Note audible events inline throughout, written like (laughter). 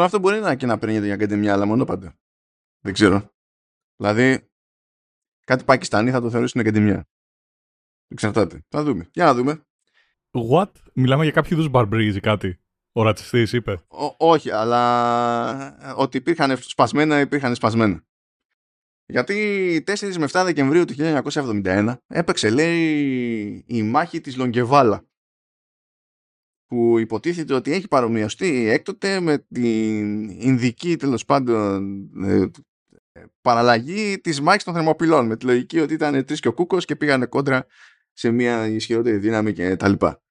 Τώρα αυτό μπορεί να και να παίρνει για ακαδημία, αλλά μόνο πάντα. Δεν ξέρω. Δηλαδή, κάτι Πακιστάνι θα το θεωρήσουν ακαδημία. Εξαρτάται. Θα δούμε. Για να δούμε. What? Μιλάμε για κάποιο είδους μπαρμπρίζ κάτι. Ο ρατσιστής είπε. όχι, αλλά ότι υπήρχαν σπασμένα, υπήρχαν σπασμένα. Γιατί 4 με 7 Δεκεμβρίου του 1971 έπαιξε, λέει, η μάχη της Λογκεβάλα που υποτίθεται ότι έχει παρομοιωστεί έκτοτε με την Ινδική τέλος πάντων ε, παραλλαγή της μάχης των θερμοπυλών με τη λογική ότι ήταν τρεις και ο Κούκος και πήγανε κόντρα σε μια ισχυρότερη δύναμη και τα λοιπά.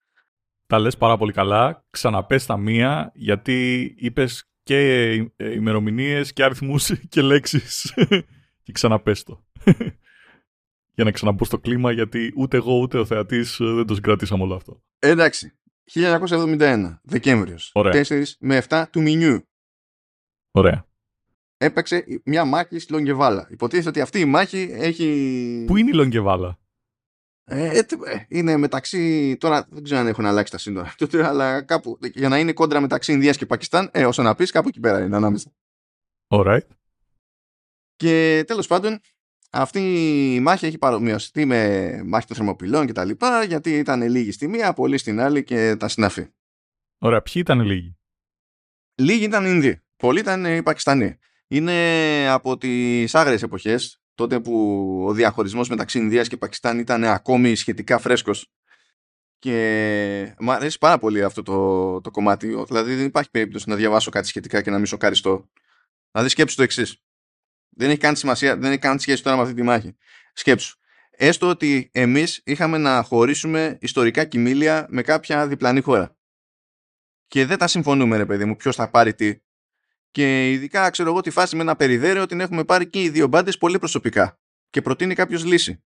Τα λες πάρα πολύ καλά. Ξαναπες τα μία γιατί είπες και ημερομηνίες και αριθμούς (laughs) και λέξεις (laughs) και ξαναπες το. (laughs) Για να ξαναμπώ στο κλίμα γιατί ούτε εγώ ούτε ο θεατής δεν το συγκρατήσαμε όλο αυτό. Εντάξει. 1971, Δεκέμβριος. Ωραία. 4 με 7 του Μινιού. Ωραία. Έπαιξε μια μάχη στη Λογκεβάλα. Υποτίθεται ότι αυτή η μάχη έχει... Πού είναι η Λογκεβάλα; Ε, ε, ε, είναι μεταξύ. Τώρα δεν ξέρω αν έχουν αλλάξει τα σύνορα. (laughs) αλλά κάπου. Για να είναι κόντρα μεταξύ Ινδίας και Πακιστάν, ε, όσο να πεις, κάπου εκεί πέρα είναι ανάμεσα. Alright. Και τέλος πάντων, αυτή η μάχη έχει παρομοιωστεί με μάχη των θερμοπυλών και τα λοιπά, γιατί ήταν λίγοι στη μία, πολλοί στην άλλη και τα συναφή. Ωραία, ποιοι ήταν λίγοι; Λίγοι ήταν οι Ινδοί, πολλοί ήταν οι Πακιστανοί. Είναι από τις άγριες εποχές, τότε που ο διαχωρισμός μεταξύ Ινδίας και Πακιστάν ήταν ακόμη σχετικά φρέσκος και μου αρέσει πάρα πολύ αυτό το, το κομμάτι δηλαδή δεν υπάρχει περίπτωση να διαβάσω κάτι σχετικά και να μην σοκαριστώ δηλαδή σκέψου το εξής. Δεν έχει καν σημασία δεν έχει καν σχέση τώρα με αυτή τη μάχη σκέψου έστω ότι εμείς είχαμε να χωρίσουμε ιστορικά κοιμήλια με κάποια διπλανή χώρα και δεν τα συμφωνούμε ρε παιδί μου ποιος θα πάρει τι και ειδικά ξέρω εγώ τη φάση με ένα περιδέρεο την έχουμε πάρει και οι δύο μπάντες πολύ προσωπικά. Και προτείνει κάποιος λύση.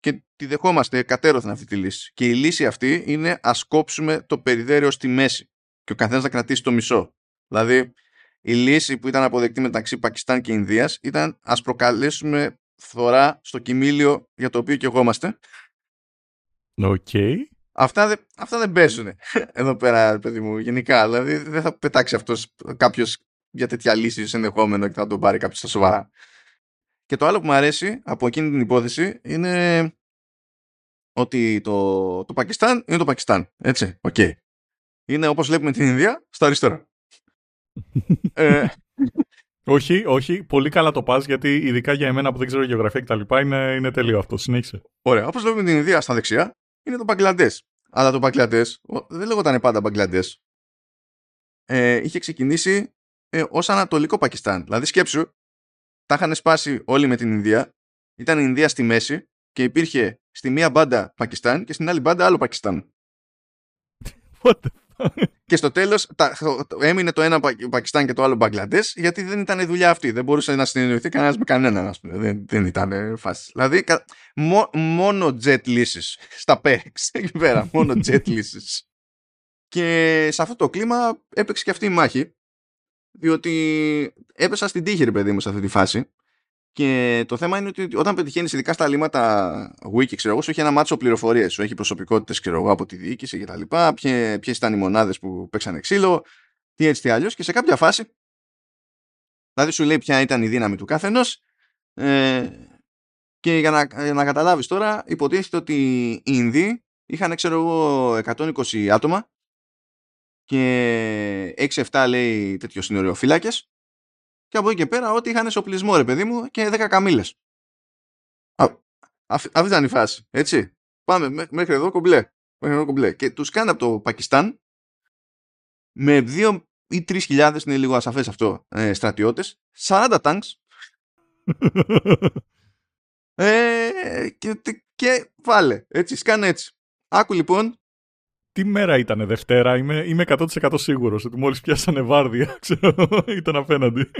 Και τη δεχόμαστε κατέρωθεν αυτή τη λύση. Και η λύση αυτή είναι ας κόψουμε το περιδέρεο στη μέση. Και ο καθένας να κρατήσει το μισό. Δηλαδή, η λύση που ήταν αποδεκτή μεταξύ Πακιστάν και Ινδίας ήταν ας προκαλέσουμε φθορά στο κοιμήλιο για το οποίο και εγώ είμαστε. Okay. Αυτά, δε, αυτά δεν παίζουν (laughs) εδώ πέρα, παιδί μου, γενικά. Δηλαδή, δεν θα πετάξει αυτός κάποιος για τέτοια λύση ενδεχόμενο και θα τον πάρει κάποιος στα σοβαρά. Και το άλλο που μου αρέσει από εκείνη την υπόθεση είναι ότι το, το Πακιστάν είναι το Πακιστάν. Έτσι, OK. Okay. Είναι όπως βλέπουμε την Ινδία στα αριστερά. Ε, όχι, όχι. Πολύ καλά το πας γιατί ειδικά για εμένα που δεν ξέρω γεωγραφία κτλ. Είναι, είναι τελείω αυτό. Συνέχισε. Ωραία. Όπως βλέπουμε την Ινδία στα δεξιά είναι το Μπαγκλαντές. Αλλά το Μπαγκλαντές δεν λέγονταν πάντα Μπαγκλαντές. Ε, είχε ξεκινήσει ε, ως Ανατολικό Πακιστάν. Δηλαδή σκέψου, τα είχαν σπάσει όλοι με την Ινδία, ήταν η Ινδία στη μέση και υπήρχε στη μία μπάντα Πακιστάν και στην άλλη μπάντα άλλο Πακιστάν. What και στο τέλος έμεινε το ένα Πακιστάν και το άλλο Μπαγκλαντές, γιατί δεν ήταν δουλειά αυτή. Δεν μπορούσε να συνεννοηθεί κανένας με κανέναν, ας πούμε. Δεν, δεν ήταν φάση. Δηλαδή, μόνο jet λύσει στα PEX (laughs) εκεί πέρα. Μόνο jet λύσει. και σε αυτό το κλίμα έπαιξε και αυτή η μάχη διότι έπεσα στην τύχη ρε παιδί μου σε αυτή τη φάση και το θέμα είναι ότι όταν πετυχαίνεις ειδικά στα λίμματα wiki, ξέρω εγώ, σου έχει ένα μάτσο πληροφορίες. Σου έχει προσωπικότητες, ξέρω εγώ, από τη διοίκηση και τα λοιπά. Ποιες ήταν οι μονάδες που παίξανε ξύλο, τι έτσι, τι αλλιώς. Και σε κάποια φάση, δηλαδή σου λέει ποια ήταν η δύναμη του καθενός. Ε, και για να, για να καταλάβεις τώρα, υποτίθεται ότι οι Ινδοί είχαν, ξέρω εγώ, 120 άτομα και 6-7 λέει τέτοιο συνοριοφύλακες και από εκεί και πέρα ό,τι είχαν εσωπλισμό ρε παιδί μου και 10 καμήλες. Αυτή ήταν η φάση, έτσι. Πάμε μέχρι εδώ κομπλέ. Μέχρι εδώ κομπλέ. Και τους κάνει από το Πακιστάν με 2 ή 3 χιλιάδες, είναι λίγο ασαφές αυτό, ε, στρατιώτες, 40 τάγκς (laughs) ε, και, και βάλε, έτσι, σκάνε έτσι. Άκου λοιπόν τι μέρα ήταν Δευτέρα, είμαι, είμαι 100% σίγουρος ότι μόλις πιάσανε βάρδια, (laughs) ξέρω, ήταν απέναντι.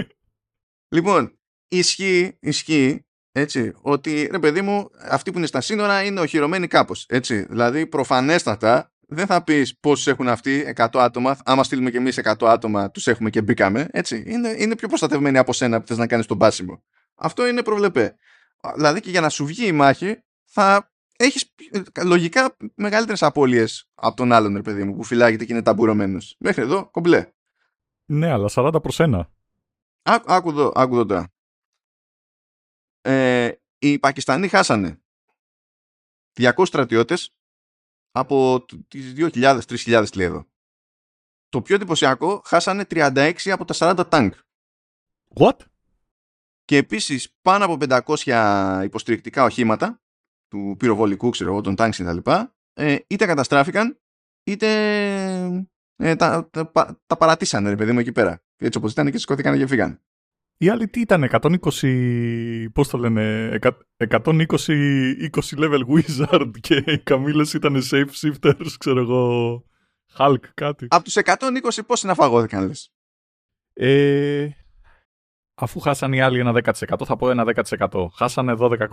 Λοιπόν, ισχύει, ισχύει, έτσι, ότι ρε παιδί μου, αυτοί που είναι στα σύνορα είναι οχυρωμένοι κάπως, έτσι. Δηλαδή, προφανέστατα, δεν θα πεις πόσους έχουν αυτοί, 100 άτομα, άμα στείλουμε και εμείς 100 άτομα, τους έχουμε και μπήκαμε, έτσι. Είναι, είναι πιο προστατευμένοι από σένα που θες να κάνεις τον πάσιμο. Αυτό είναι προβλεπέ. Δηλαδή και για να σου βγει η μάχη, θα έχεις ε, λογικά μεγαλύτερες απώλειες από τον άλλον, ρε παιδί μου, που φυλάγεται και είναι ταμπουρωμένος. Μέχρι εδώ, κομπλέ. Ναι, αλλά 40 προς 1. άκου εδώ, άκου εδώ τώρα. Ε, οι Πακιστανοί χάσανε 200 στρατιώτες από τις 2.000-3.000 λέει εδώ. Το πιο εντυπωσιακό, χάσανε 36 από τα 40 τάγκ. What? Και επίσης πάνω από 500 υποστηρικτικά οχήματα του πυροβολικού, ξέρω εγώ, των τάγκ και τα λοιπά, ε, είτε καταστράφηκαν, είτε ε, τα, τα, τα, παρατήσανε, ρε παιδί μου, εκεί πέρα. Έτσι όπως ήταν και σηκώθηκαν και φύγαν. Οι άλλοι τι ήταν, 120, πώς το λένε, 120 20 level wizard και οι καμίλες ήταν safe shifters, ξέρω εγώ, Hulk κάτι. Από τους 120 πώς να φαγώθηκαν λες; Ε, αφού χάσαν οι άλλοι ένα 10% θα πω ένα 10%. Χάσανε 12,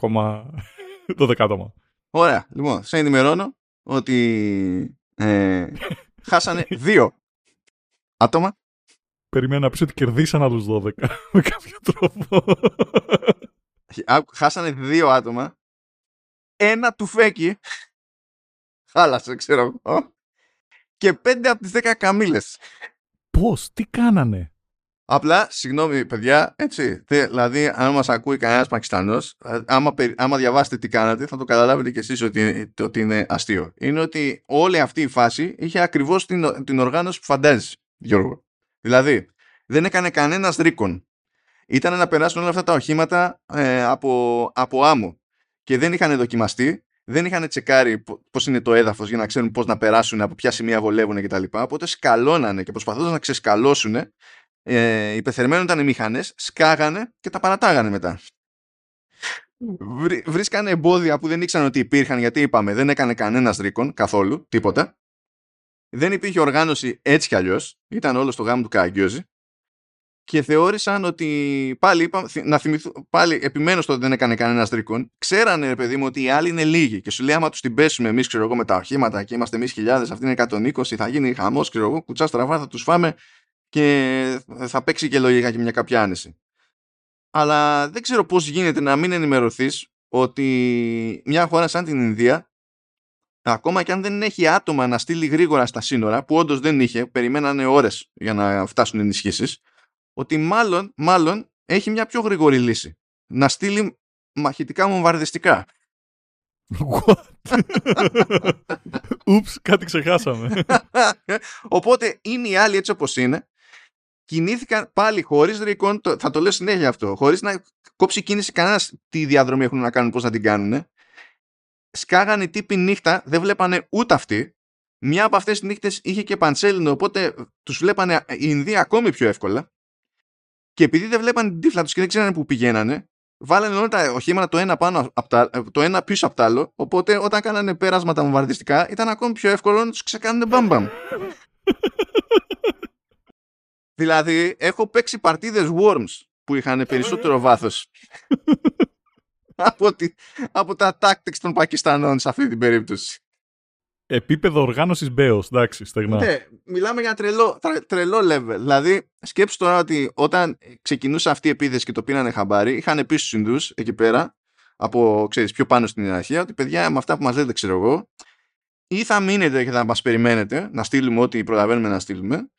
12 άτομα. Ωραία. Λοιπόν, σε ενημερώνω ότι ε, (laughs) χάσανε δύο άτομα Περιμένω να πεις ότι κερδίσαν άλλους 12 (laughs) με κάποιο τρόπο. Χάσανε δύο άτομα. Ένα του φέκι. Χάλασε, ξέρω εγώ. Και πέντε από τις δέκα καμίλες. Πώς, τι κάνανε; Απλά, συγγνώμη παιδιά, έτσι, δηλαδή αν μας ακούει κανένας Πακιστανός, άμα, άμα διαβάσετε τι κάνατε θα το καταλάβετε κι εσείς ότι, ότι είναι αστείο. Είναι ότι όλη αυτή η φάση είχε ακριβώς την, την οργάνωση που φαντάζεσαι, Γιώργο. Δηλαδή, δεν έκανε κανένας ρίκον. Ήταν να περάσουν όλα αυτά τα οχήματα ε, από, από άμμο και δεν είχαν δοκιμαστεί, δεν είχαν τσεκάρει πώς είναι το έδαφος για να ξέρουν πώς να περάσουν, από ποια σημεία βολεύουν κτλ. Οπότε σκαλώνανε και προσπαθούσαν να ξεσκαλώσουν. Ε, υπεθερμένονταν οι μηχανές, σκάγανε και τα παρατάγανε μετά. βρίσκανε εμπόδια που δεν ήξεραν ότι υπήρχαν γιατί είπαμε δεν έκανε κανένας ρίκον καθόλου, τίποτα. Δεν υπήρχε οργάνωση έτσι κι αλλιώς. Ήταν όλο στο γάμο του Καραγκιόζη. Και θεώρησαν ότι πάλι, είπα, να θυμηθού, πάλι επιμένω στο ότι δεν έκανε κανένας τρίκον. Ξέρανε, ρε παιδί μου, ότι οι άλλοι είναι λίγοι. Και σου λέει, άμα τους την πέσουμε εμείς, ξέρω εγώ, με τα οχήματα και είμαστε εμείς χιλιάδες, αυτή είναι 120, θα γίνει χαμός, ξέρω εγώ, κουτσά στραβά, θα τους φάμε και θα παίξει και λογικά και μια κάποια άνεση. Αλλά δεν ξέρω πώς γίνεται να μην ενημερωθείς ότι μια χώρα σαν την Ινδία ακόμα και αν δεν έχει άτομα να στείλει γρήγορα στα σύνορα, που όντως δεν είχε, περιμένανε ώρες για να φτάσουν ενισχύσεις, ότι μάλλον, μάλλον έχει μια πιο γρήγορη λύση. Να στείλει μαχητικά βομβαρδιστικά. Ούψ, κάτι ξεχάσαμε. (laughs) Οπότε είναι οι άλλοι έτσι όπως είναι. Κινήθηκαν πάλι χωρίς ρίκον, θα το λέω συνέχεια αυτό, χωρίς να κόψει κίνηση κανένας τι διαδρομή έχουν να κάνουν, πώς να την κάνουν σκάγανε τύποι νύχτα, δεν βλέπανε ούτε αυτοί. Μια από αυτές τις νύχτες είχε και παντσέλινο, οπότε τους βλέπανε οι Ινδοί ακόμη πιο εύκολα. Και επειδή δεν βλέπανε την τύφλα τους και δεν ξέρανε που πηγαίνανε, βάλανε όλα τα οχήματα το ένα, πάνω από τα, το ένα πίσω από το άλλο, οπότε όταν κάνανε πέρασμα τα βομβαρδιστικά ήταν ακόμη πιο εύκολο να τους ξεκάνουν μπαμπαμ. (laughs) δηλαδή, έχω παίξει παρτίδες Worms που είχαν περισσότερο βάθος (laughs) από, τη, από τα tactics των Πακιστανών σε αυτή την περίπτωση. Επίπεδο οργάνωσης Μπέος, εντάξει, στεγνά. Ναι, μιλάμε για τρελό, τρελό level. Δηλαδή, σκέψου τώρα ότι όταν ξεκινούσε αυτή η επίθεση και το πήρανε χαμπάρι, είχαν πει στους Ινδούς εκεί πέρα, από ξέρεις, πιο πάνω στην ιεραρχία, ότι παιδιά με αυτά που μας λέτε, ξέρω εγώ, ή θα μείνετε και θα μας περιμένετε να στείλουμε ό,τι προλαβαίνουμε να στείλουμε,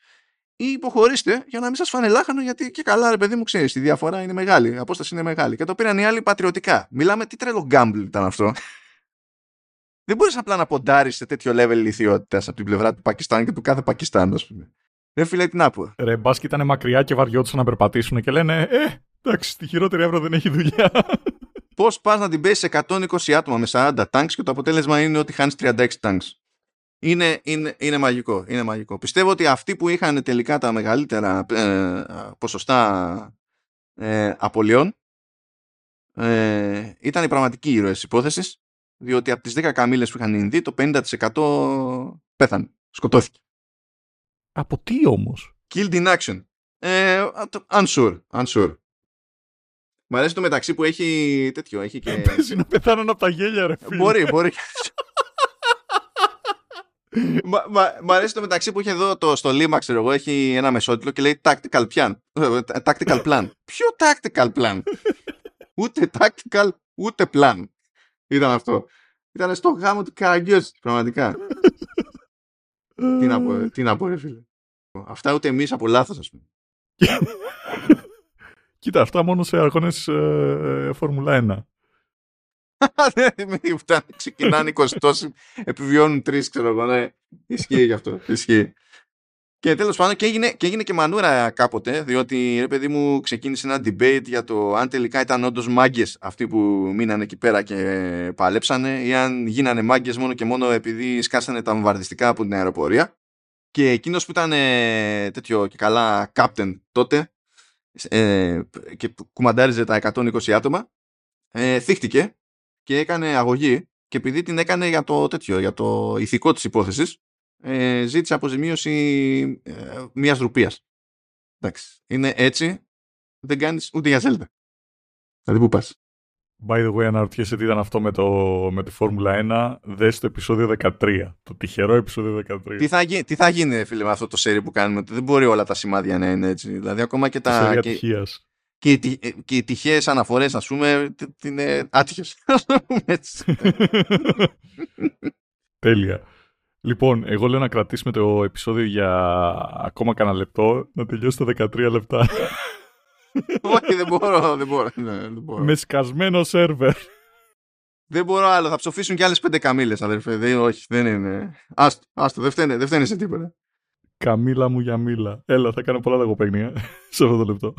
ή υποχωρήστε για να μην σας φάνε λάχανο, γιατί και καλά, ρε παιδί μου, ξέρεις, η διαφορά είναι μεγάλη, η απόσταση είναι μεγάλη. Και το πήραν οι άλλοι πατριωτικά. Μιλάμε τι τρελό γκάμπλ ήταν αυτό. Δεν μπορείς απλά να ποντάρεις σε τέτοιο level ηλικιότητα από την πλευρά του Πακιστάν και του κάθε Πακιστάν, ας πούμε. Δεν φίλε, τι να πω. Ρε, μπας ήταν μακριά και βαριόντουσαν να περπατήσουν και λένε Ε, εντάξει, τη χειρότερη εύρο δεν έχει δουλειά. Πώς πας να την πέσεις σε 120 άτομα με 40 τάγκ και το αποτέλεσμα είναι ότι χάνεις 36 τάγκ είναι, είναι, είναι μαγικό. Είναι μαγικό. Πιστεύω ότι αυτοί που είχαν τελικά τα μεγαλύτερα ε, ποσοστά ε, απολειών ε, ήταν οι πραγματικοί ήρωες της υπόθεσης διότι από τις 10 καμήλες που είχαν Ινδί το 50% πέθανε. Σκοτώθηκε. Από τι όμως; Killed in action. Ε, unsure. unsure. Μ' αρέσει το μεταξύ που έχει τέτοιο. Έχει και... Πες να πεθάνουν από τα γέλια ρε φίλε. Μπορεί, μπορεί. Μ' αρέσει το μεταξύ που έχει εδώ το, στο Λίμα, ξέρω εγώ, έχει ένα μεσότιτλο και λέει tactical plan. Ε, tactical plan. Ποιο tactical plan? ούτε tactical, ούτε plan. Ήταν αυτό. Ήταν στο γάμο του Καραγκιόζη, πραγματικά. τι, να πω, τι να πω, ρε φίλε. Αυτά ούτε εμείς από λάθος, ας πούμε. (laughs) Κοίτα, αυτά μόνο σε αγώνες ε, Φόρμουλα 1. Ξεκινάνε 20 τόσοι, επιβιώνουν τρεις, ξέρω εγώ. Ναι. Ισχύει γι' αυτό. Ισχύει. Και τέλος πάντων και έγινε, και έγινε και μανούρα κάποτε, διότι ρε παιδί μου ξεκίνησε ένα debate για το αν τελικά ήταν όντως μάγκες αυτοί που μείνανε εκεί πέρα και παλέψανε, ή αν γίνανε μάγκες μόνο και μόνο επειδή σκάσανε τα βομβαρδιστικά από την αεροπορία. Και εκείνος που ήταν ε, τέτοιο και καλά captain τότε ε, και κουμαντάριζε τα 120 άτομα, ε, θύχτηκε και έκανε αγωγή. Και επειδή την έκανε για το τέτοιο, για το ηθικό της υπόθεσης, ε, ζήτησε αποζημίωση ε, μιας ρουπίας. Εντάξει. Είναι έτσι, δεν κάνεις ούτε για Zelda. Δηλαδή, πού πας; By the way, αναρωτιέσαι τι ήταν αυτό με, το, με τη Φόρμουλα 1. Δες το επεισόδιο 13. Το τυχερό επεισόδιο 13. Τι θα, γίνει, τι θα γίνει, φίλε, με αυτό το σερί που κάνουμε. Δεν μπορεί όλα τα σημάδια να είναι έτσι. Δηλαδή, ακόμα και τα. Και, και, οι, και οι τυχαίες αναφορές, ας πούμε, είναι άτυχες. (laughs) (laughs) Τέλεια. Λοιπόν, εγώ λέω να κρατήσουμε το επεισόδιο για ακόμα κανένα λεπτό, να τελειώσει τα 13 λεπτά. (laughs) Όχι, δεν μπορώ, δεν μπορώ. Ναι, δεν μπορώ. Με σκασμένο σερβερ. Δεν μπορώ άλλο, θα ψοφήσουν κι άλλες πέντε καμίλε, αδερφέ. Δεν, όχι, δεν είναι. Άστο, άστο δεν, φταίνε, δεν φταίνε σε τίποτα. Καμίλα μου για μίλα. Έλα, θα κάνω πολλά λογοπαίγνια σε αυτό το λεπτό.